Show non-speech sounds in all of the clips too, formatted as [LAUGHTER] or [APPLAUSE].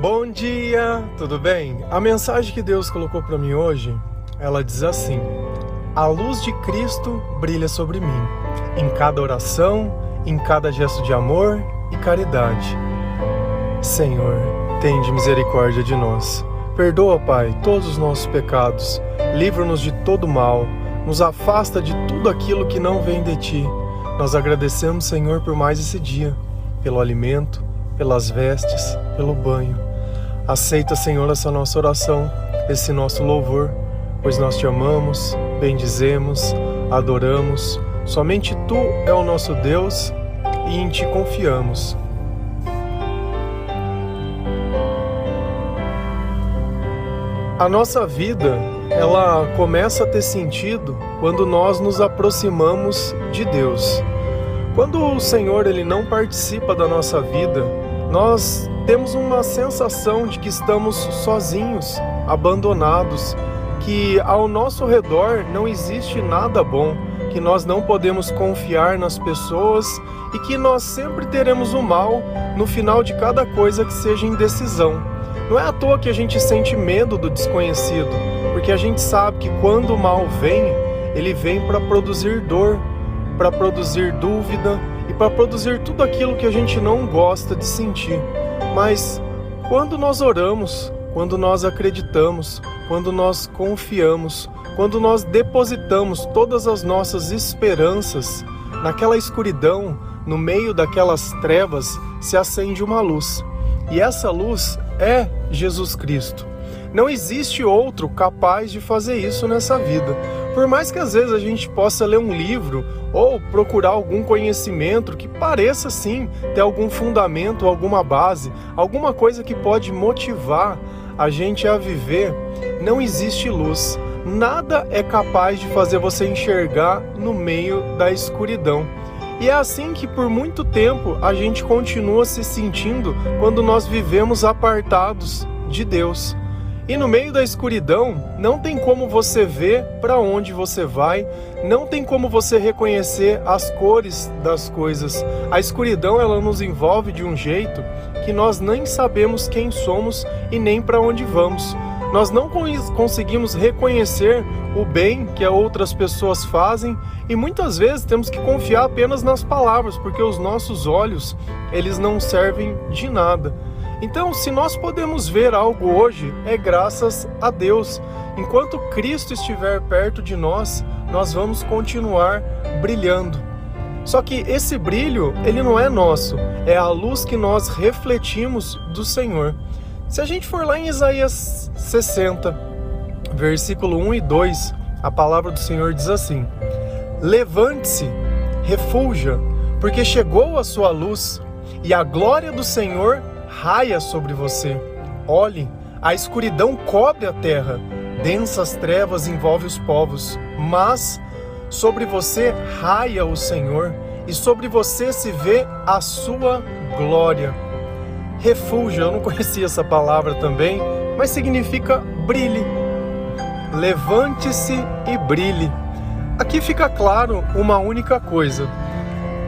Bom dia, tudo bem? A mensagem que Deus colocou para mim hoje, ela diz assim: A luz de Cristo brilha sobre mim, em cada oração, em cada gesto de amor e caridade. Senhor, tende misericórdia de nós. Perdoa, Pai, todos os nossos pecados. Livra-nos de todo mal. Nos afasta de tudo aquilo que não vem de ti. Nós agradecemos, Senhor, por mais esse dia, pelo alimento, pelas vestes, pelo banho. Aceita, Senhor, essa nossa oração, esse nosso louvor, pois nós te amamos, bendizemos, adoramos. Somente tu é o nosso Deus e em ti confiamos. A nossa vida, ela começa a ter sentido quando nós nos aproximamos de Deus. Quando o Senhor ele não participa da nossa vida, nós temos uma sensação de que estamos sozinhos, abandonados, que ao nosso redor não existe nada bom, que nós não podemos confiar nas pessoas e que nós sempre teremos o mal no final de cada coisa que seja indecisão. Não é à toa que a gente sente medo do desconhecido, porque a gente sabe que quando o mal vem, ele vem para produzir dor, para produzir dúvida e para produzir tudo aquilo que a gente não gosta de sentir. Mas quando nós oramos, quando nós acreditamos, quando nós confiamos, quando nós depositamos todas as nossas esperanças naquela escuridão, no meio daquelas trevas, se acende uma luz. E essa luz é Jesus Cristo. Não existe outro capaz de fazer isso nessa vida. Por mais que às vezes a gente possa ler um livro ou procurar algum conhecimento que pareça sim ter algum fundamento, alguma base, alguma coisa que pode motivar a gente a viver, não existe luz. Nada é capaz de fazer você enxergar no meio da escuridão. E é assim que por muito tempo a gente continua se sentindo quando nós vivemos apartados de Deus. E no meio da escuridão, não tem como você ver para onde você vai, não tem como você reconhecer as cores das coisas. A escuridão ela nos envolve de um jeito que nós nem sabemos quem somos e nem para onde vamos. Nós não conseguimos reconhecer o bem que outras pessoas fazem e muitas vezes temos que confiar apenas nas palavras, porque os nossos olhos, eles não servem de nada. Então, se nós podemos ver algo hoje, é graças a Deus. Enquanto Cristo estiver perto de nós, nós vamos continuar brilhando. Só que esse brilho, ele não é nosso, é a luz que nós refletimos do Senhor. Se a gente for lá em Isaías 60, versículo 1 e 2, a palavra do Senhor diz assim: Levante-se, refulja, porque chegou a sua luz, e a glória do Senhor raia sobre você. Olhe, a escuridão cobre a terra, densas trevas envolvem os povos, mas sobre você raia o Senhor e sobre você se vê a sua glória. Refúgio, eu não conhecia essa palavra também, mas significa brilhe. Levante-se e brilhe. Aqui fica claro uma única coisa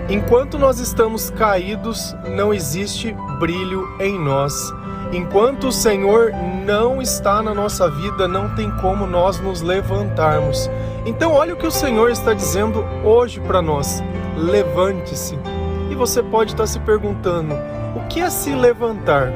Enquanto nós estamos caídos, não existe brilho em nós. Enquanto o Senhor não está na nossa vida, não tem como nós nos levantarmos. Então, olha o que o Senhor está dizendo hoje para nós: levante-se. E você pode estar se perguntando: o que é se levantar?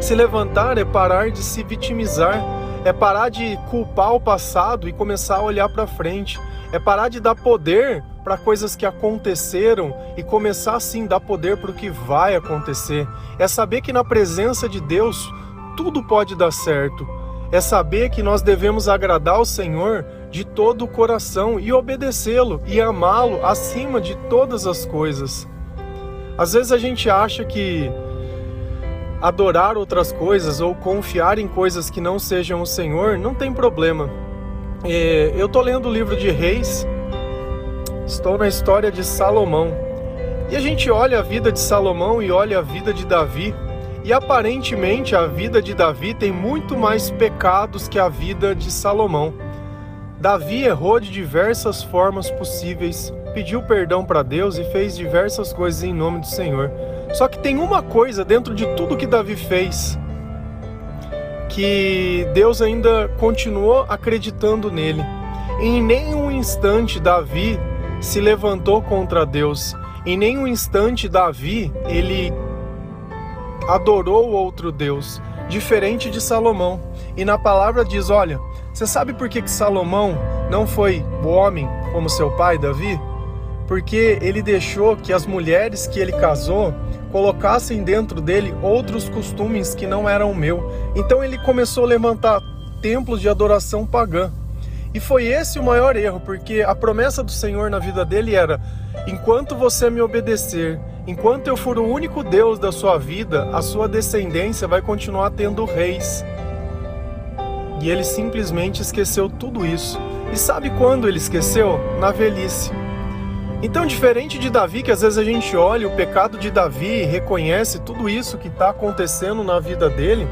Se levantar é parar de se vitimizar, é parar de culpar o passado e começar a olhar para frente, é parar de dar poder para coisas que aconteceram e começar assim dar poder para o que vai acontecer. É saber que na presença de Deus tudo pode dar certo. É saber que nós devemos agradar o Senhor de todo o coração e obedecê-lo e amá-lo acima de todas as coisas. Às vezes a gente acha que adorar outras coisas ou confiar em coisas que não sejam o Senhor não tem problema. É, eu estou lendo o livro de Reis Estou na história de Salomão. E a gente olha a vida de Salomão e olha a vida de Davi, e aparentemente a vida de Davi tem muito mais pecados que a vida de Salomão. Davi errou de diversas formas possíveis, pediu perdão para Deus e fez diversas coisas em nome do Senhor. Só que tem uma coisa dentro de tudo que Davi fez que Deus ainda continuou acreditando nele. Em nenhum instante Davi se levantou contra Deus. Em nenhum instante Davi ele adorou outro Deus, diferente de Salomão. E na palavra diz: olha, você sabe por que, que Salomão não foi o homem como seu pai, Davi? Porque ele deixou que as mulheres que ele casou colocassem dentro dele outros costumes que não eram o meu. Então ele começou a levantar templos de adoração pagã. E foi esse o maior erro, porque a promessa do Senhor na vida dele era: enquanto você me obedecer, enquanto eu for o único Deus da sua vida, a sua descendência vai continuar tendo reis. E ele simplesmente esqueceu tudo isso. E sabe quando ele esqueceu? Na velhice. Então, diferente de Davi, que às vezes a gente olha o pecado de Davi e reconhece tudo isso que está acontecendo na vida dele,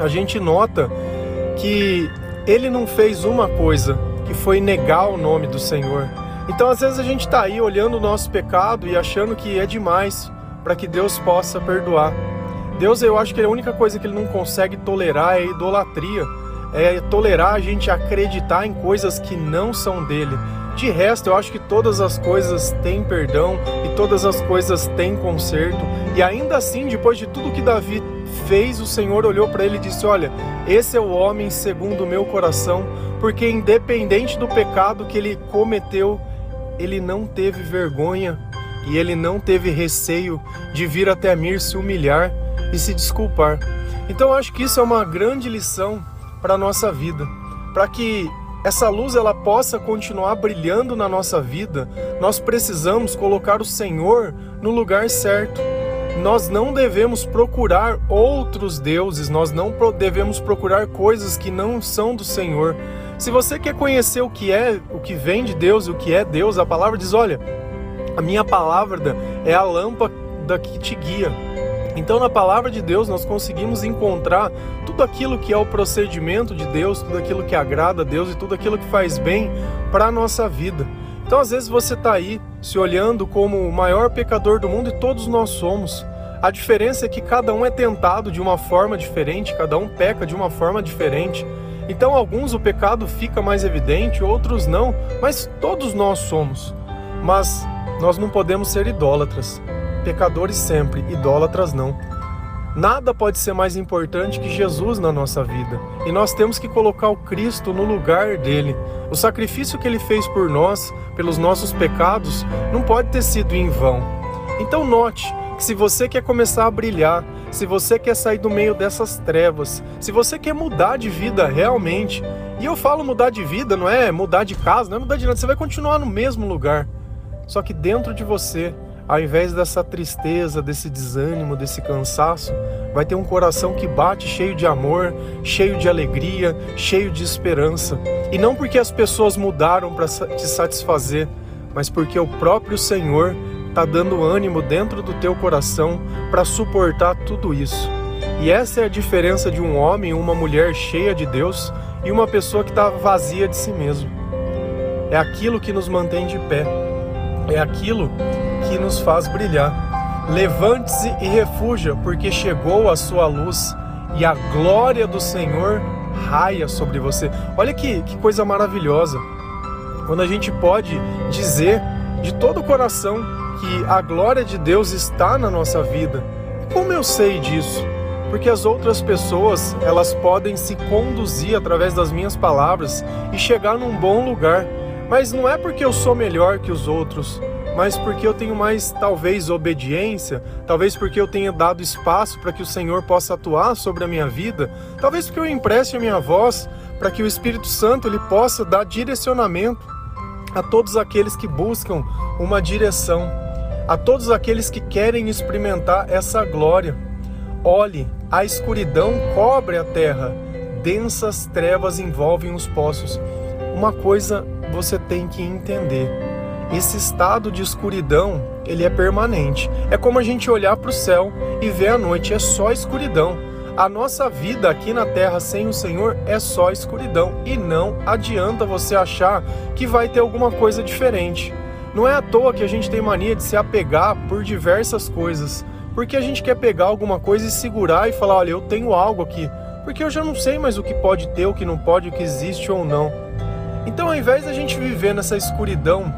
a gente nota que ele não fez uma coisa, que foi negar o nome do Senhor. Então, às vezes a gente está aí olhando o nosso pecado e achando que é demais para que Deus possa perdoar. Deus, eu acho que a única coisa que ele não consegue tolerar é idolatria é tolerar a gente acreditar em coisas que não são dele. De resto, eu acho que todas as coisas têm perdão e todas as coisas têm conserto. E ainda assim, depois de tudo que Davi fez, o Senhor olhou para ele e disse: Olha, esse é o homem segundo o meu coração, porque independente do pecado que ele cometeu, ele não teve vergonha e ele não teve receio de vir até mim se humilhar e se desculpar. Então, acho que isso é uma grande lição para a nossa vida, para que essa luz ela possa continuar brilhando na nossa vida, nós precisamos colocar o Senhor no lugar certo. Nós não devemos procurar outros deuses, nós não devemos procurar coisas que não são do Senhor. Se você quer conhecer o que é, o que vem de Deus, o que é Deus, a palavra diz: olha, a minha palavra é a lâmpada que te guia. Então, na palavra de Deus, nós conseguimos encontrar tudo aquilo que é o procedimento de Deus, tudo aquilo que agrada a Deus e tudo aquilo que faz bem para a nossa vida. Então, às vezes, você está aí se olhando como o maior pecador do mundo e todos nós somos. A diferença é que cada um é tentado de uma forma diferente, cada um peca de uma forma diferente. Então, alguns o pecado fica mais evidente, outros não, mas todos nós somos. Mas nós não podemos ser idólatras pecadores sempre, idólatras não. Nada pode ser mais importante que Jesus na nossa vida, e nós temos que colocar o Cristo no lugar dele. O sacrifício que ele fez por nós, pelos nossos pecados, não pode ter sido em vão. Então note que se você quer começar a brilhar, se você quer sair do meio dessas trevas, se você quer mudar de vida realmente, e eu falo mudar de vida, não é mudar de casa, não é mudar de nada, você vai continuar no mesmo lugar. Só que dentro de você ao invés dessa tristeza, desse desânimo, desse cansaço, vai ter um coração que bate cheio de amor, cheio de alegria, cheio de esperança. E não porque as pessoas mudaram para te satisfazer, mas porque o próprio Senhor está dando ânimo dentro do teu coração para suportar tudo isso. E essa é a diferença de um homem e uma mulher cheia de Deus e uma pessoa que está vazia de si mesmo. É aquilo que nos mantém de pé. É aquilo que nos faz brilhar. Levante-se e refuja, porque chegou a sua luz e a glória do Senhor raia sobre você. Olha que, que coisa maravilhosa. Quando a gente pode dizer de todo o coração que a glória de Deus está na nossa vida. Como eu sei disso? Porque as outras pessoas, elas podem se conduzir através das minhas palavras e chegar num bom lugar. Mas não é porque eu sou melhor que os outros, mas porque eu tenho mais, talvez, obediência, talvez porque eu tenha dado espaço para que o Senhor possa atuar sobre a minha vida, talvez porque eu empreste a minha voz para que o Espírito Santo ele possa dar direcionamento a todos aqueles que buscam uma direção, a todos aqueles que querem experimentar essa glória. Olhe, a escuridão cobre a terra, densas trevas envolvem os poços. Uma coisa você tem que entender esse estado de escuridão, ele é permanente. É como a gente olhar para o céu e ver a noite, é só escuridão. A nossa vida aqui na terra sem o Senhor é só escuridão e não adianta você achar que vai ter alguma coisa diferente. Não é à toa que a gente tem mania de se apegar por diversas coisas, porque a gente quer pegar alguma coisa e segurar e falar: olha, eu tenho algo aqui. porque eu já não sei mais o que pode ter, o que não pode, o que existe ou não. Então, ao invés da gente viver nessa escuridão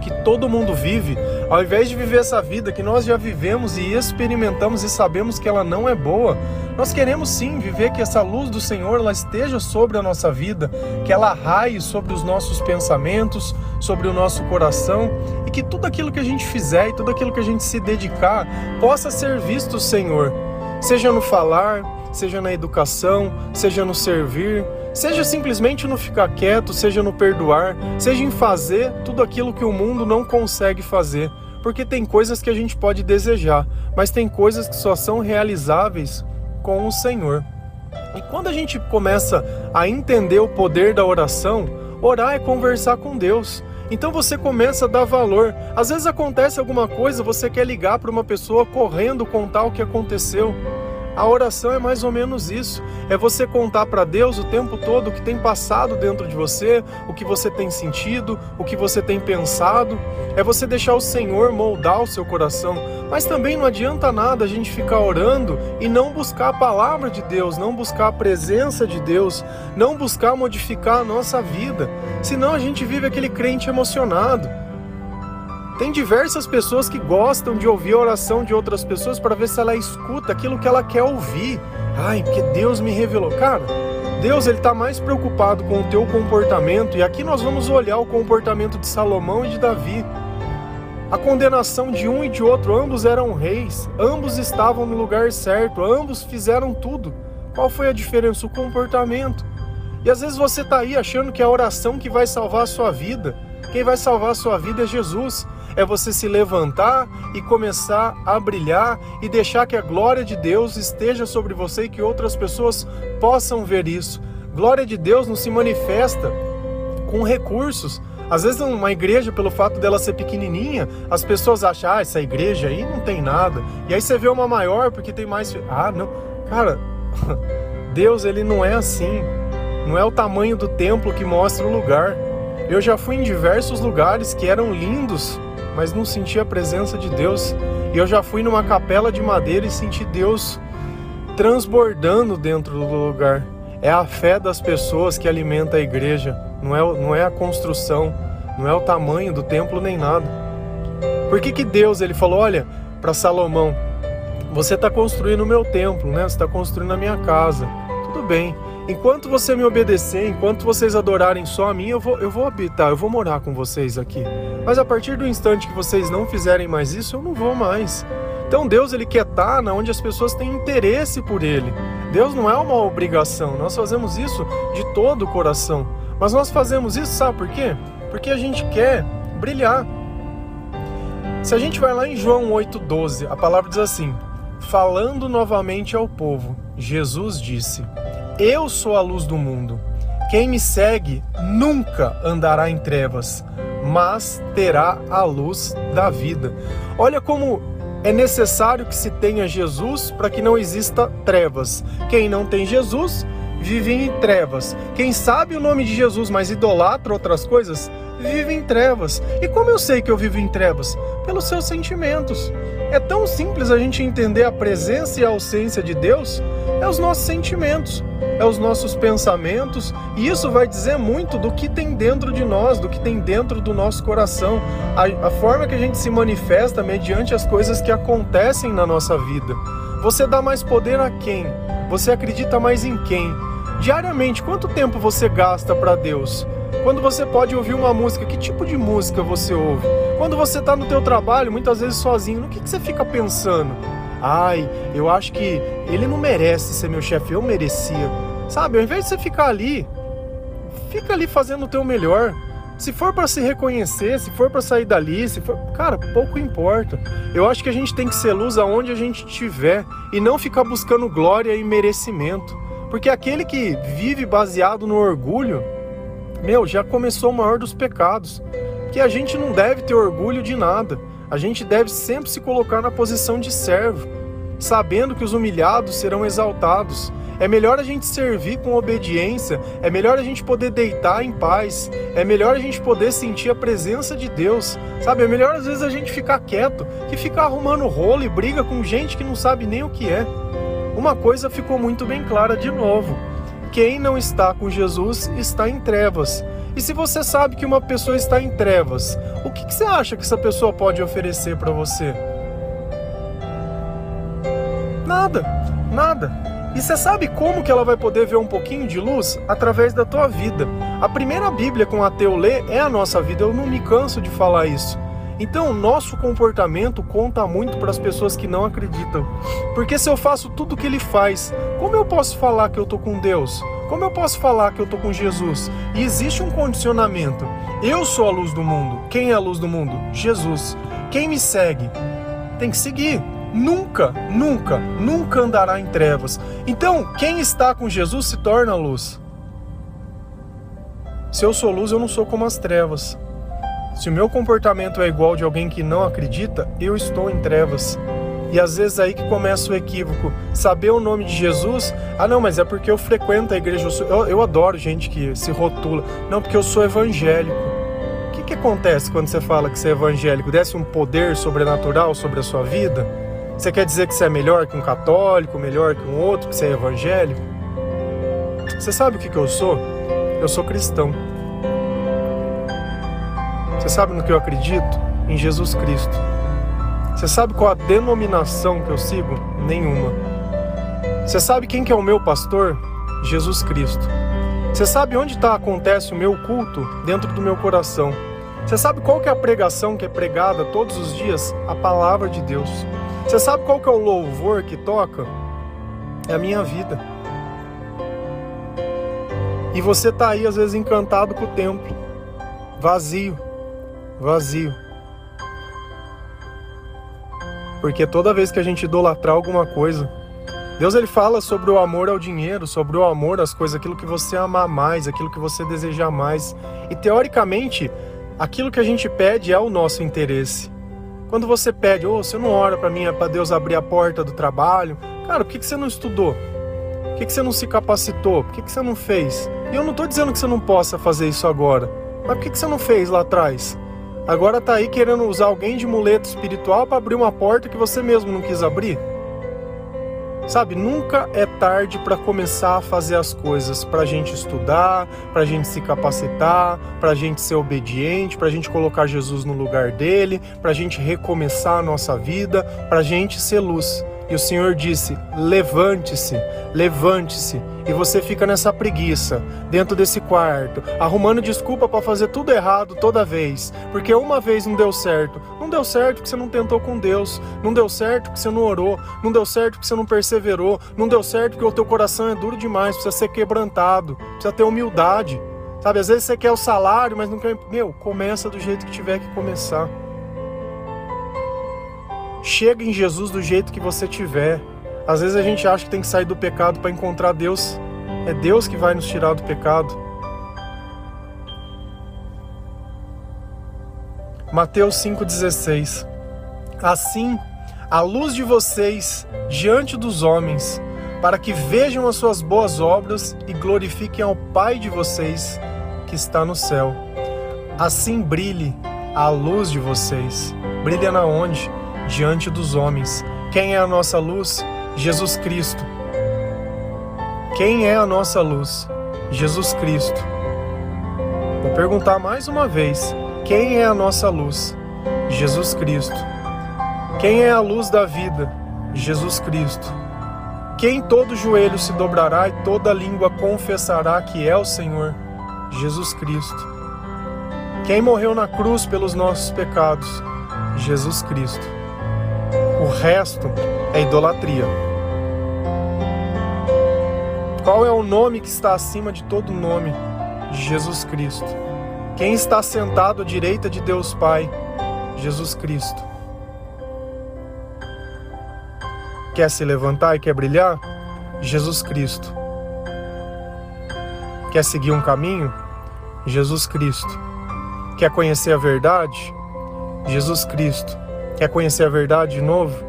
que todo mundo vive, ao invés de viver essa vida que nós já vivemos e experimentamos e sabemos que ela não é boa, nós queremos sim viver que essa luz do Senhor ela esteja sobre a nossa vida, que ela raie sobre os nossos pensamentos, sobre o nosso coração e que tudo aquilo que a gente fizer e tudo aquilo que a gente se dedicar possa ser visto, Senhor, seja no falar, seja na educação, seja no servir, seja simplesmente no ficar quieto, seja no perdoar, seja em fazer tudo aquilo que o mundo não consegue fazer. Porque tem coisas que a gente pode desejar, mas tem coisas que só são realizáveis com o Senhor. E quando a gente começa a entender o poder da oração, orar é conversar com Deus. Então você começa a dar valor. Às vezes acontece alguma coisa, você quer ligar para uma pessoa correndo contar o que aconteceu. A oração é mais ou menos isso. É você contar para Deus o tempo todo o que tem passado dentro de você, o que você tem sentido, o que você tem pensado. É você deixar o Senhor moldar o seu coração. Mas também não adianta nada a gente ficar orando e não buscar a palavra de Deus, não buscar a presença de Deus, não buscar modificar a nossa vida. Senão a gente vive aquele crente emocionado tem diversas pessoas que gostam de ouvir a oração de outras pessoas para ver se ela escuta aquilo que ela quer ouvir. Ai, porque Deus me revelou. Cara, Deus ele está mais preocupado com o teu comportamento e aqui nós vamos olhar o comportamento de Salomão e de Davi. A condenação de um e de outro, ambos eram reis, ambos estavam no lugar certo, ambos fizeram tudo. Qual foi a diferença? O comportamento. E às vezes você está aí achando que é a oração que vai salvar a sua vida. Quem vai salvar a sua vida é Jesus é você se levantar e começar a brilhar e deixar que a glória de Deus esteja sobre você e que outras pessoas possam ver isso. Glória de Deus não se manifesta com recursos. Às vezes uma igreja, pelo fato dela ser pequenininha, as pessoas acham, ah, essa igreja aí não tem nada. E aí você vê uma maior porque tem mais... Ah, não. Cara, [LAUGHS] Deus ele não é assim. Não é o tamanho do templo que mostra o lugar. Eu já fui em diversos lugares que eram lindos, mas não senti a presença de Deus. E eu já fui numa capela de madeira e senti Deus transbordando dentro do lugar. É a fé das pessoas que alimenta a igreja, não é, não é a construção, não é o tamanho do templo nem nada. Por que, que Deus ele falou, olha, para Salomão, você está construindo o meu templo, né? Você está construindo a minha casa. Tudo bem, Enquanto você me obedecer, enquanto vocês adorarem só a mim, eu vou, eu vou habitar, eu vou morar com vocês aqui. Mas a partir do instante que vocês não fizerem mais isso, eu não vou mais. Então Deus ele quer estar na onde as pessoas têm interesse por ele. Deus não é uma obrigação. Nós fazemos isso de todo o coração. Mas nós fazemos isso, sabe por quê? Porque a gente quer brilhar. Se a gente vai lá em João 8:12, a palavra diz assim: Falando novamente ao povo, Jesus disse: eu sou a luz do mundo. Quem me segue nunca andará em trevas, mas terá a luz da vida. Olha como é necessário que se tenha Jesus para que não exista trevas. Quem não tem Jesus vive em trevas. Quem sabe o nome de Jesus, mas idolatra outras coisas, vive em trevas. E como eu sei que eu vivo em trevas? Pelos seus sentimentos. É tão simples a gente entender a presença e a ausência de Deus, é os nossos sentimentos é os nossos pensamentos, e isso vai dizer muito do que tem dentro de nós, do que tem dentro do nosso coração, a, a forma que a gente se manifesta mediante as coisas que acontecem na nossa vida. Você dá mais poder a quem? Você acredita mais em quem? Diariamente, quanto tempo você gasta para Deus? Quando você pode ouvir uma música, que tipo de música você ouve? Quando você está no teu trabalho, muitas vezes sozinho, no que, que você fica pensando? Ai, eu acho que ele não merece ser meu chefe, eu merecia. Sabe, ao invés de você ficar ali, fica ali fazendo o teu melhor. Se for para se reconhecer, se for para sair dali, se for, cara, pouco importa. Eu acho que a gente tem que ser luz aonde a gente estiver e não ficar buscando glória e merecimento. Porque aquele que vive baseado no orgulho, meu, já começou o maior dos pecados. Que a gente não deve ter orgulho de nada. A gente deve sempre se colocar na posição de servo, sabendo que os humilhados serão exaltados é melhor a gente servir com obediência, é melhor a gente poder deitar em paz, é melhor a gente poder sentir a presença de Deus, sabe? É melhor às vezes a gente ficar quieto que ficar arrumando rolo e briga com gente que não sabe nem o que é. uma coisa ficou muito bem clara de novo: quem não está com Jesus está em trevas. E se você sabe que uma pessoa está em trevas, o que, que você acha que essa pessoa pode oferecer para você? Nada, nada. E você sabe como que ela vai poder ver um pouquinho de luz? Através da tua vida. A primeira Bíblia com ateu lê é a nossa vida, eu não me canso de falar isso. Então, o nosso comportamento conta muito para as pessoas que não acreditam. Porque se eu faço tudo o que ele faz, como eu posso falar que eu estou com Deus? Como eu posso falar que eu estou com Jesus? E existe um condicionamento. Eu sou a luz do mundo. Quem é a luz do mundo? Jesus. Quem me segue? Tem que seguir. Nunca, nunca, nunca andará em trevas. Então, quem está com Jesus se torna luz. Se eu sou luz, eu não sou como as trevas. Se o meu comportamento é igual de alguém que não acredita, eu estou em trevas. E às vezes é aí que começa o equívoco. Saber o nome de Jesus, ah não, mas é porque eu frequento a igreja. Eu, eu adoro gente que se rotula. Não, porque eu sou evangélico. O que, que acontece quando você fala que você é evangélico? Desce um poder sobrenatural sobre a sua vida? Você quer dizer que você é melhor que um católico, melhor que um outro, que você é evangélico? Você sabe o que, que eu sou? Eu sou cristão. Você sabe no que eu acredito? Em Jesus Cristo. Você sabe qual a denominação que eu sigo? Nenhuma. Você sabe quem que é o meu pastor? Jesus Cristo. Você sabe onde tá, acontece o meu culto? Dentro do meu coração. Você sabe qual que é a pregação que é pregada todos os dias? A palavra de Deus. Você sabe qual que é o louvor que toca? É a minha vida. E você tá aí às vezes encantado com o templo, vazio vazio. Porque toda vez que a gente idolatrar alguma coisa, Deus ele fala sobre o amor ao dinheiro, sobre o amor às coisas, aquilo que você ama mais, aquilo que você deseja mais. E teoricamente, aquilo que a gente pede é o nosso interesse. Quando você pede, oh, você não ora para mim, é para Deus abrir a porta do trabalho. Cara, por que, que você não estudou? Por que, que você não se capacitou? Por que, que você não fez? E eu não estou dizendo que você não possa fazer isso agora. Mas por que, que você não fez lá atrás? Agora tá aí querendo usar alguém de muleto espiritual para abrir uma porta que você mesmo não quis abrir? Sabe, nunca é tarde para começar a fazer as coisas, para a gente estudar, para a gente se capacitar, para a gente ser obediente, para a gente colocar Jesus no lugar dele, para a gente recomeçar a nossa vida, para a gente ser luz. E o Senhor disse: levante-se, levante-se. E você fica nessa preguiça, dentro desse quarto, arrumando desculpa para fazer tudo errado toda vez. Porque uma vez não deu certo. Não deu certo porque você não tentou com Deus. Não deu certo porque você não orou. Não deu certo porque você não perseverou. Não deu certo porque o teu coração é duro demais. Precisa ser quebrantado. Precisa ter humildade. Sabe, às vezes você quer o salário, mas não quer. Meu, começa do jeito que tiver que começar. Chega em Jesus do jeito que você tiver. Às vezes a gente acha que tem que sair do pecado para encontrar Deus. É Deus que vai nos tirar do pecado. Mateus 5,16 Assim, a luz de vocês diante dos homens, para que vejam as suas boas obras e glorifiquem ao Pai de vocês que está no céu. Assim brilhe a luz de vocês. Brilha na onde? Diante dos homens. Quem é a nossa luz? Jesus Cristo. Quem é a nossa luz? Jesus Cristo. Vou perguntar mais uma vez: quem é a nossa luz? Jesus Cristo. Quem é a luz da vida? Jesus Cristo. Quem todo joelho se dobrará e toda língua confessará que é o Senhor? Jesus Cristo. Quem morreu na cruz pelos nossos pecados? Jesus Cristo. O resto é idolatria. Qual é o nome que está acima de todo nome? Jesus Cristo. Quem está sentado à direita de Deus Pai? Jesus Cristo. Quer se levantar e quer brilhar? Jesus Cristo. Quer seguir um caminho? Jesus Cristo. Quer conhecer a verdade? Jesus Cristo. Quer conhecer a verdade de novo?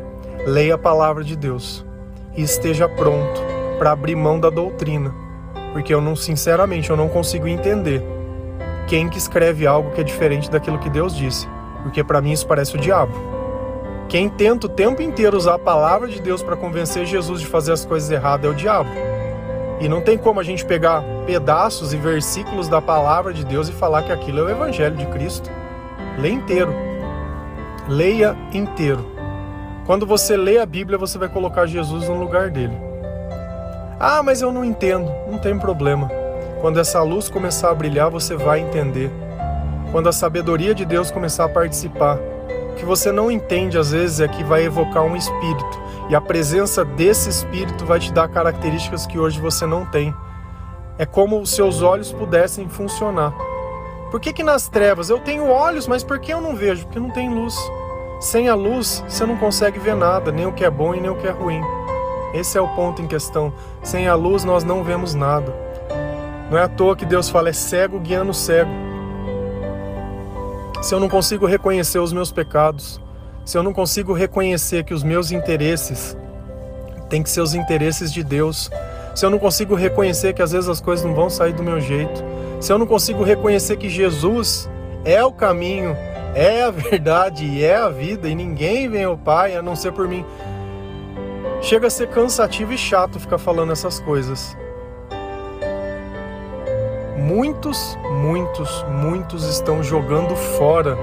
Leia a palavra de Deus e esteja pronto para abrir mão da doutrina, porque eu não, sinceramente, eu não consigo entender quem que escreve algo que é diferente daquilo que Deus disse, porque para mim isso parece o diabo. Quem tenta o tempo inteiro usar a palavra de Deus para convencer Jesus de fazer as coisas erradas é o diabo. E não tem como a gente pegar pedaços e versículos da palavra de Deus e falar que aquilo é o evangelho de Cristo. Lê inteiro. Leia inteiro. Quando você lê a Bíblia, você vai colocar Jesus no lugar dele. Ah, mas eu não entendo. Não tem problema. Quando essa luz começar a brilhar, você vai entender. Quando a sabedoria de Deus começar a participar, que você não entende às vezes é que vai evocar um espírito e a presença desse espírito vai te dar características que hoje você não tem. É como os seus olhos pudessem funcionar. Por que, que nas trevas eu tenho olhos, mas por que eu não vejo? Porque não tem luz. Sem a luz, você não consegue ver nada, nem o que é bom e nem o que é ruim. Esse é o ponto em questão. Sem a luz, nós não vemos nada. Não é à toa que Deus fala, é cego guiando cego se eu não consigo reconhecer os meus pecados, se eu não consigo reconhecer que os meus interesses têm que ser os interesses de Deus, se eu não consigo reconhecer que às vezes as coisas não vão sair do meu jeito, se eu não consigo reconhecer que Jesus é o caminho, é a [LAUGHS] verdade e é a vida e ninguém vem ao Pai a não ser por mim, chega a ser cansativo e chato ficar falando essas coisas muitos, muitos, muitos estão jogando fora,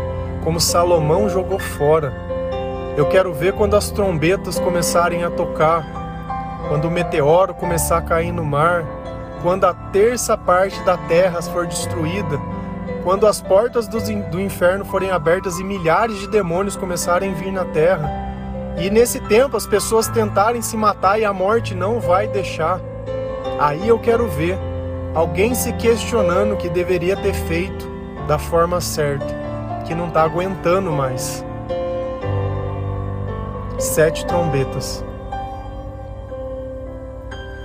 como Salomão jogou fora. Eu quero ver quando as trombetas começarem a tocar, quando o meteoro começar a cair no mar, quando a terça parte da terra for destruída, quando as portas do inferno forem abertas e milhares de demônios começarem a vir na terra. E nesse tempo as pessoas tentarem se matar e a morte não vai deixar. Aí eu quero ver alguém se questionando que deveria ter feito da forma certa, que não está aguentando mais. Sete trombetas.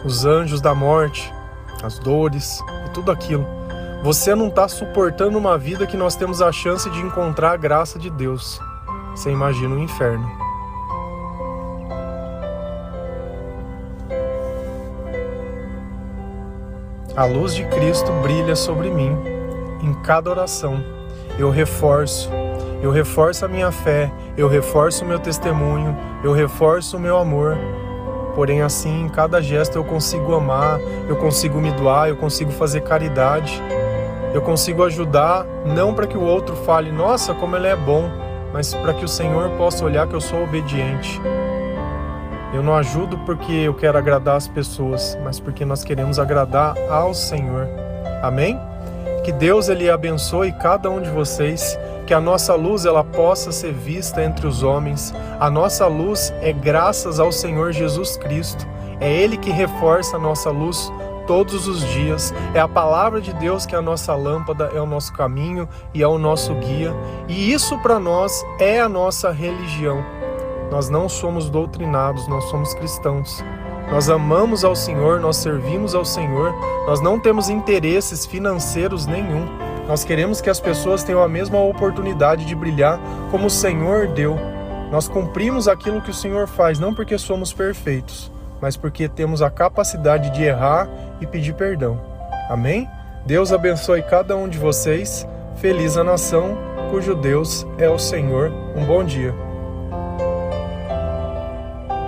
Os anjos da morte, as dores e tudo aquilo. Você não está suportando uma vida que nós temos a chance de encontrar a graça de Deus. Você imagina o inferno. A luz de Cristo brilha sobre mim em cada oração. Eu reforço, eu reforço a minha fé, eu reforço o meu testemunho, eu reforço o meu amor. Porém, assim, em cada gesto eu consigo amar, eu consigo me doar, eu consigo fazer caridade, eu consigo ajudar, não para que o outro fale, nossa, como ele é bom, mas para que o Senhor possa olhar que eu sou obediente. Eu não ajudo porque eu quero agradar as pessoas, mas porque nós queremos agradar ao Senhor. Amém? Que Deus ele abençoe cada um de vocês, que a nossa luz ela possa ser vista entre os homens. A nossa luz é graças ao Senhor Jesus Cristo. É ele que reforça a nossa luz todos os dias. É a palavra de Deus que é a nossa lâmpada, é o nosso caminho e é o nosso guia. E isso para nós é a nossa religião. Nós não somos doutrinados, nós somos cristãos. Nós amamos ao Senhor, nós servimos ao Senhor, nós não temos interesses financeiros nenhum. Nós queremos que as pessoas tenham a mesma oportunidade de brilhar como o Senhor deu. Nós cumprimos aquilo que o Senhor faz, não porque somos perfeitos, mas porque temos a capacidade de errar e pedir perdão. Amém? Deus abençoe cada um de vocês. Feliz a nação cujo Deus é o Senhor. Um bom dia.